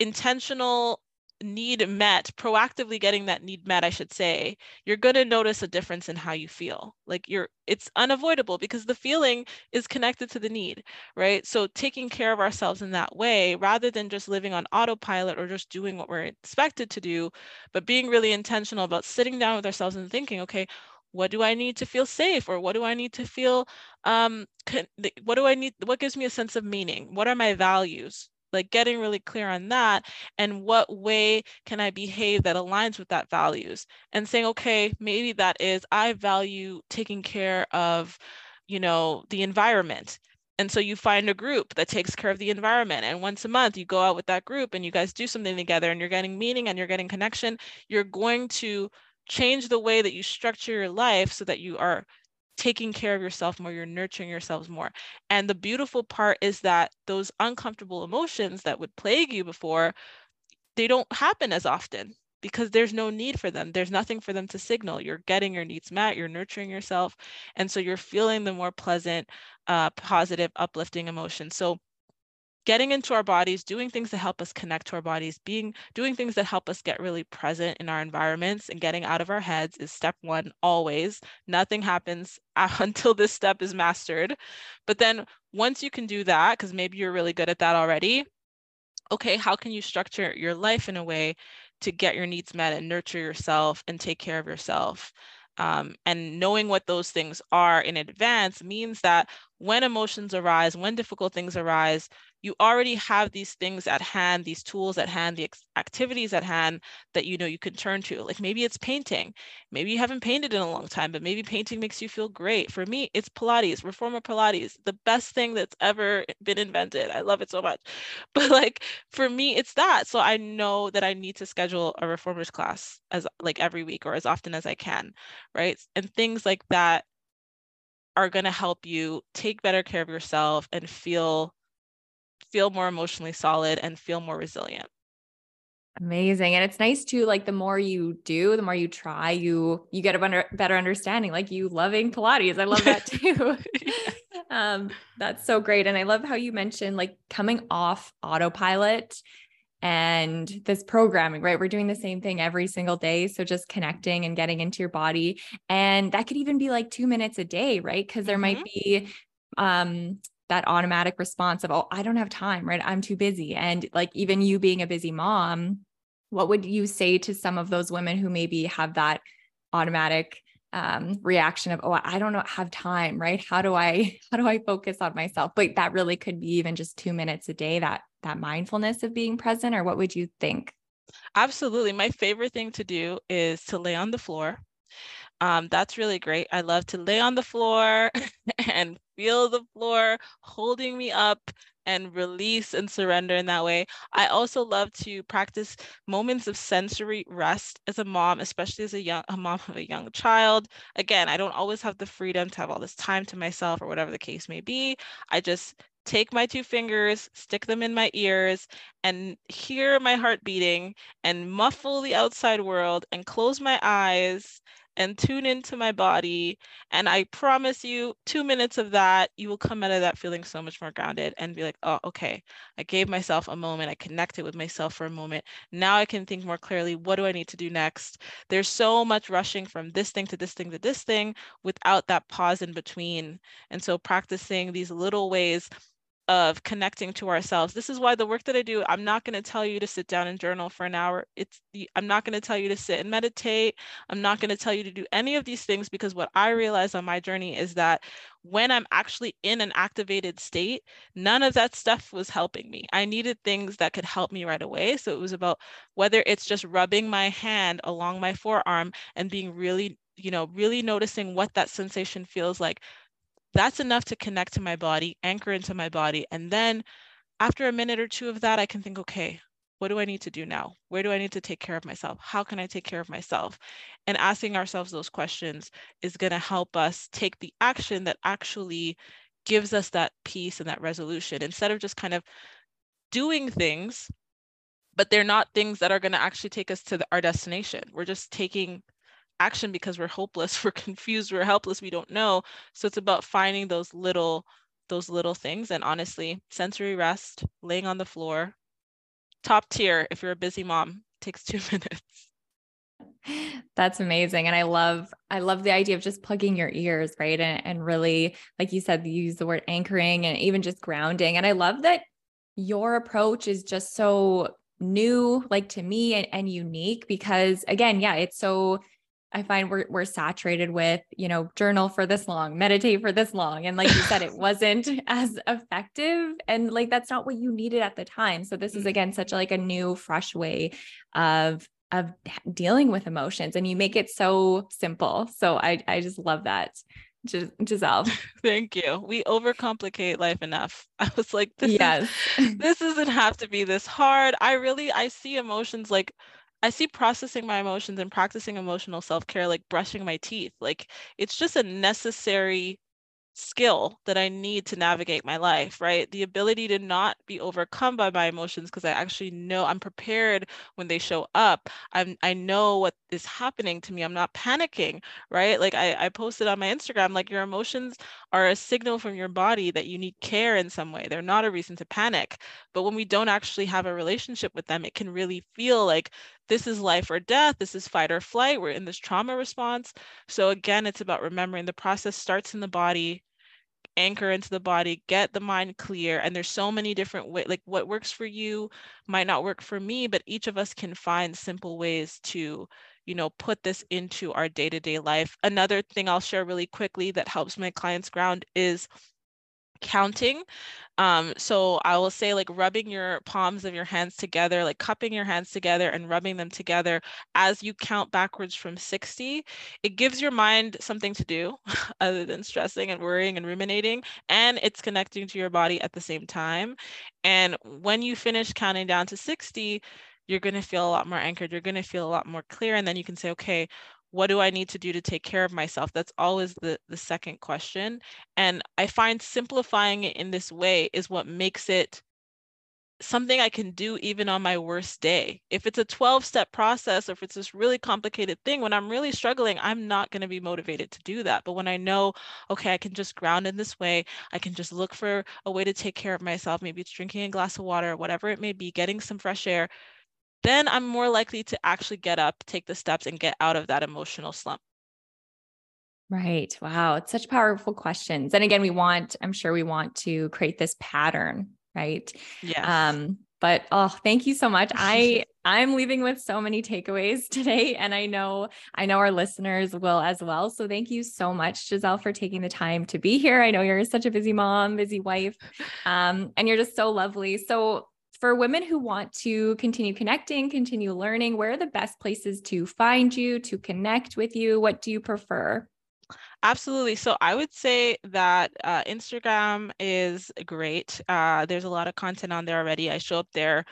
intentional need met, proactively getting that need met, I should say, you're going to notice a difference in how you feel. Like you're, it's unavoidable because the feeling is connected to the need, right? So taking care of ourselves in that way, rather than just living on autopilot or just doing what we're expected to do, but being really intentional about sitting down with ourselves and thinking, okay, what do I need to feel safe or what do I need to feel um what do I need what gives me a sense of meaning what are my values like getting really clear on that and what way can I behave that aligns with that values and saying, okay, maybe that is I value taking care of, you know, the environment. And so you find a group that takes care of the environment. And once a month, you go out with that group and you guys do something together and you're getting meaning and you're getting connection. You're going to change the way that you structure your life so that you are taking care of yourself more, you're nurturing yourselves more. And the beautiful part is that those uncomfortable emotions that would plague you before, they don't happen as often because there's no need for them. There's nothing for them to signal. You're getting your needs met, you're nurturing yourself. And so you're feeling the more pleasant, uh, positive, uplifting emotions. So getting into our bodies, doing things to help us connect to our bodies, being doing things that help us get really present in our environments and getting out of our heads is step 1 always. Nothing happens until this step is mastered. But then once you can do that cuz maybe you're really good at that already, okay, how can you structure your life in a way to get your needs met and nurture yourself and take care of yourself? Um, and knowing what those things are in advance means that when emotions arise, when difficult things arise, you already have these things at hand, these tools at hand, the activities at hand that you know you can turn to. Like maybe it's painting. Maybe you haven't painted in a long time, but maybe painting makes you feel great. For me, it's Pilates, Reformer Pilates, the best thing that's ever been invented. I love it so much. But like for me, it's that. So I know that I need to schedule a reformers class as like every week or as often as I can, right? And things like that are going to help you take better care of yourself and feel feel more emotionally solid and feel more resilient. Amazing. And it's nice too, like the more you do, the more you try, you you get a better, better understanding. Like you loving Pilates. I love that too. um, that's so great. And I love how you mentioned like coming off autopilot and this programming, right? We're doing the same thing every single day. So just connecting and getting into your body. And that could even be like two minutes a day, right? Because there mm-hmm. might be um that automatic response of, oh, I don't have time, right? I'm too busy. And like even you being a busy mom, what would you say to some of those women who maybe have that automatic um, reaction of, oh, I don't know, have time, right? How do I, how do I focus on myself? But that really could be even just two minutes a day, that, that mindfulness of being present, or what would you think? Absolutely. My favorite thing to do is to lay on the floor um, that's really great. I love to lay on the floor and feel the floor holding me up and release and surrender in that way. I also love to practice moments of sensory rest as a mom, especially as a young a mom of a young child. Again, I don't always have the freedom to have all this time to myself or whatever the case may be. I just take my two fingers, stick them in my ears, and hear my heart beating and muffle the outside world and close my eyes and tune into my body. And I promise you, two minutes of that, you will come out of that feeling so much more grounded and be like, oh, okay, I gave myself a moment. I connected with myself for a moment. Now I can think more clearly. What do I need to do next? There's so much rushing from this thing to this thing to this thing without that pause in between. And so practicing these little ways of connecting to ourselves. This is why the work that I do, I'm not going to tell you to sit down and journal for an hour. It's I'm not going to tell you to sit and meditate. I'm not going to tell you to do any of these things because what I realized on my journey is that when I'm actually in an activated state, none of that stuff was helping me. I needed things that could help me right away. So it was about whether it's just rubbing my hand along my forearm and being really, you know, really noticing what that sensation feels like that's enough to connect to my body, anchor into my body. And then after a minute or two of that, I can think, okay, what do I need to do now? Where do I need to take care of myself? How can I take care of myself? And asking ourselves those questions is going to help us take the action that actually gives us that peace and that resolution instead of just kind of doing things but they're not things that are going to actually take us to the, our destination. We're just taking action because we're hopeless, we're confused, we're helpless, we don't know. So it's about finding those little those little things and honestly, sensory rest, laying on the floor, top tier if you're a busy mom, takes 2 minutes. That's amazing. And I love, I love the idea of just plugging your ears, right? And, and really, like you said, you use the word anchoring and even just grounding. And I love that your approach is just so new, like to me and, and unique because again, yeah, it's so I find we're we're saturated with, you know, journal for this long, meditate for this long. And like you said, it wasn't as effective. And like that's not what you needed at the time. So this is mm-hmm. again such a, like a new, fresh way of of dealing with emotions and you make it so simple. So I I just love that. Jiselle. Thank you. We overcomplicate life enough. I was like, this yes. Is, this doesn't have to be this hard. I really I see emotions like I see processing my emotions and practicing emotional self-care like brushing my teeth. Like it's just a necessary skill that I need to navigate my life, right? The ability to not be overcome by my emotions because I actually know I'm prepared when they show up. I'm I know what is happening to me. I'm not panicking, right? Like I, I posted on my Instagram, like your emotions are a signal from your body that you need care in some way. They're not a reason to panic. But when we don't actually have a relationship with them, it can really feel like this is life or death. This is fight or flight. We're in this trauma response. So again, it's about remembering the process starts in the body anchor into the body, get the mind clear. And there's so many different ways, like what works for you might not work for me, but each of us can find simple ways to, you know, put this into our day to day life. Another thing I'll share really quickly that helps my clients ground is counting. Um, so I will say like rubbing your palms of your hands together, like cupping your hands together and rubbing them together as you count backwards from 60. It gives your mind something to do other than stressing and worrying and ruminating, and it's connecting to your body at the same time. And when you finish counting down to 60, you're going to feel a lot more anchored. You're going to feel a lot more clear. And then you can say, okay, what do I need to do to take care of myself? That's always the, the second question. And I find simplifying it in this way is what makes it something I can do even on my worst day. If it's a 12 step process, or if it's this really complicated thing, when I'm really struggling, I'm not going to be motivated to do that. But when I know, okay, I can just ground in this way, I can just look for a way to take care of myself. Maybe it's drinking a glass of water, whatever it may be, getting some fresh air then I'm more likely to actually get up, take the steps, and get out of that emotional slump. Right. Wow. It's such powerful questions. And again, we want, I'm sure we want to create this pattern, right? Yeah. Um, but oh, thank you so much. I I'm leaving with so many takeaways today and I know I know our listeners will as well. So thank you so much Jiselle for taking the time to be here. I know you're such a busy mom, busy wife. Um, and you're just so lovely. So for women who want to continue connecting, continue learning, where are the best places to find you, to connect with you? What do you prefer? Absolutely. So I would say that uh, Instagram is great. Uh, there's a lot of content on there already. I show up there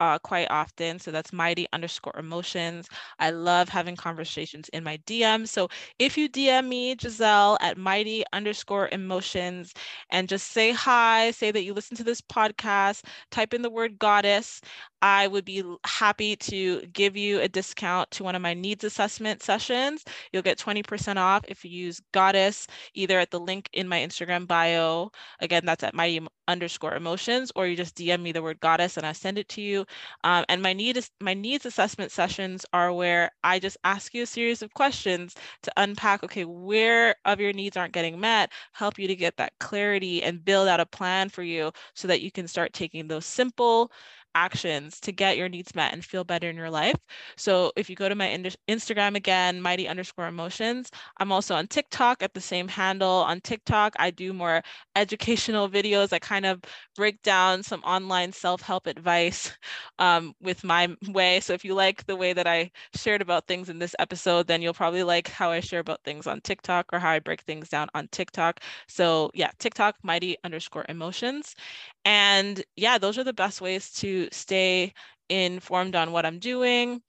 uh, quite often. So that's mighty underscore emotions. I love having conversations in my DM. So if you DM me, Jiselle, at mighty underscore emotions, and just say hi, say that you listen to this podcast, type in the word goddess, I would be happy to give you a discount to one of my needs assessment sessions. You'll get 20% off if you use Goddess either at the link in my Instagram bio. Again, that's at mighty underscore emotions, or you just DM me the word Goddess and I send it to you. Um, and my need my needs assessment sessions are where I just ask you a series of questions to unpack. Okay, where of your needs aren't getting met, help you to get that clarity and build out a plan for you so that you can start taking those simple actions to get your needs met and feel better in your life. So if you go to my in- Instagram again, mighty underscore emotions, I'm also on TikTok at the same handle. On TikTok, I do more educational videos. I kind of break down some online self help advice um, with my way. So if you like the way that I shared about things in this episode, then you'll probably like how I share about things on TikTok or how I break things down on TikTok. So yeah, TikTok, mighty underscore emotions. And yeah, those are the best ways stay informed on what I'm doing,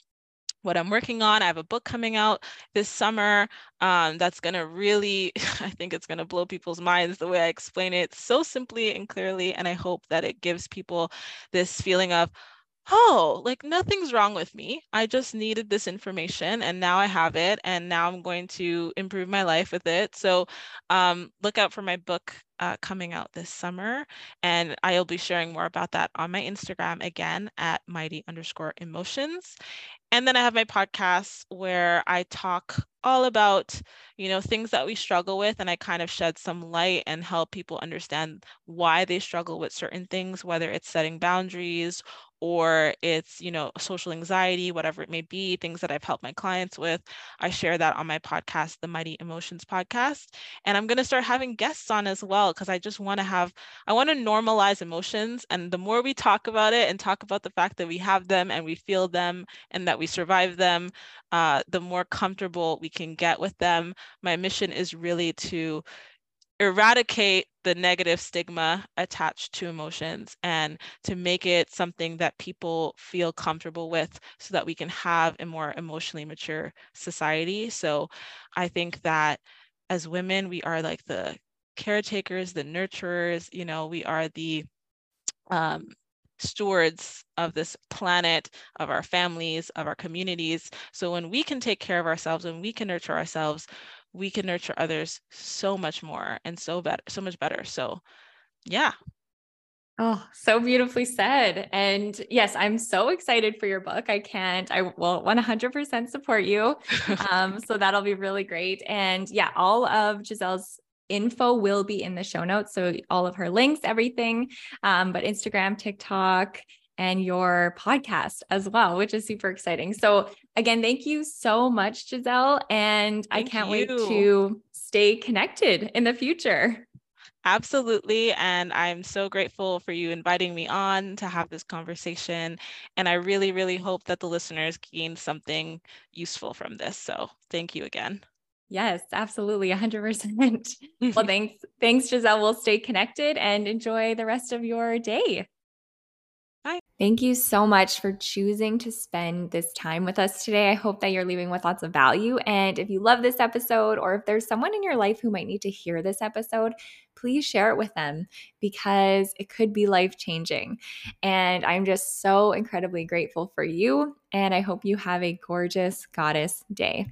what I'm working on. I have a book coming out this summer um, that's going to really, I think it's going to blow people's minds the way I explain it so simply and clearly. And I hope that it gives people this feeling of, oh, like nothing's wrong with me. I just needed this information and now I have it and now I'm going to improve my life with it. So um, look out for my book uh, coming out this summer and I'll be sharing more about that on my Instagram again at mighty underscore emotions. And then I have my podcast where I talk all about, you know, things that we struggle with and I kind of shed some light and help people understand why they struggle with certain things, whether it's setting boundaries or it's you know social anxiety whatever it may be things that i've helped my clients with i share that on my podcast the mighty emotions podcast and i'm going to start having guests on as well because i just want to have i want to normalize emotions and the more we talk about it and talk about the fact that we have them and we feel them and that we survive them uh, the more comfortable we can get with them. My mission is really to eradicate the negative stigma attached to emotions and to make it something that people feel comfortable with so that we can have a more emotionally mature society. So I think that as women, we are like the caretakers, the nurturers, you know, we are the um, stewards of this planet, of our families, of our communities. So when we can take care of ourselves and we can nurture ourselves, we can nurture others so much more and so better, so much better. So, yeah. Oh, so beautifully said. And yes, I'm so excited for your book. I can't, I will 100% support you. Um, so that'll be really great. And yeah, all of Jiselle's info will be in the show notes. So all of her links, everything, um, but Instagram, TikTok, and your podcast as well, which is super exciting. So, again, thank you so much, Jiselle. And thank I can't you. wait to stay connected in the future. Absolutely. And I'm so grateful for you inviting me on to have this conversation. And I really, really hope that the listeners gain something useful from this. So thank you again. Yes, absolutely. 100%. well, thanks. Thanks, Jiselle. We'll stay connected and enjoy the rest of your day. Bye. Thank you so much for choosing to spend this time with us today. I hope that you're leaving with lots of value. And if you love this episode, or if there's someone in your life who might need to hear this episode, please share it with them because it could be life changing. And I'm just so incredibly grateful for you. And I hope you have a gorgeous goddess day.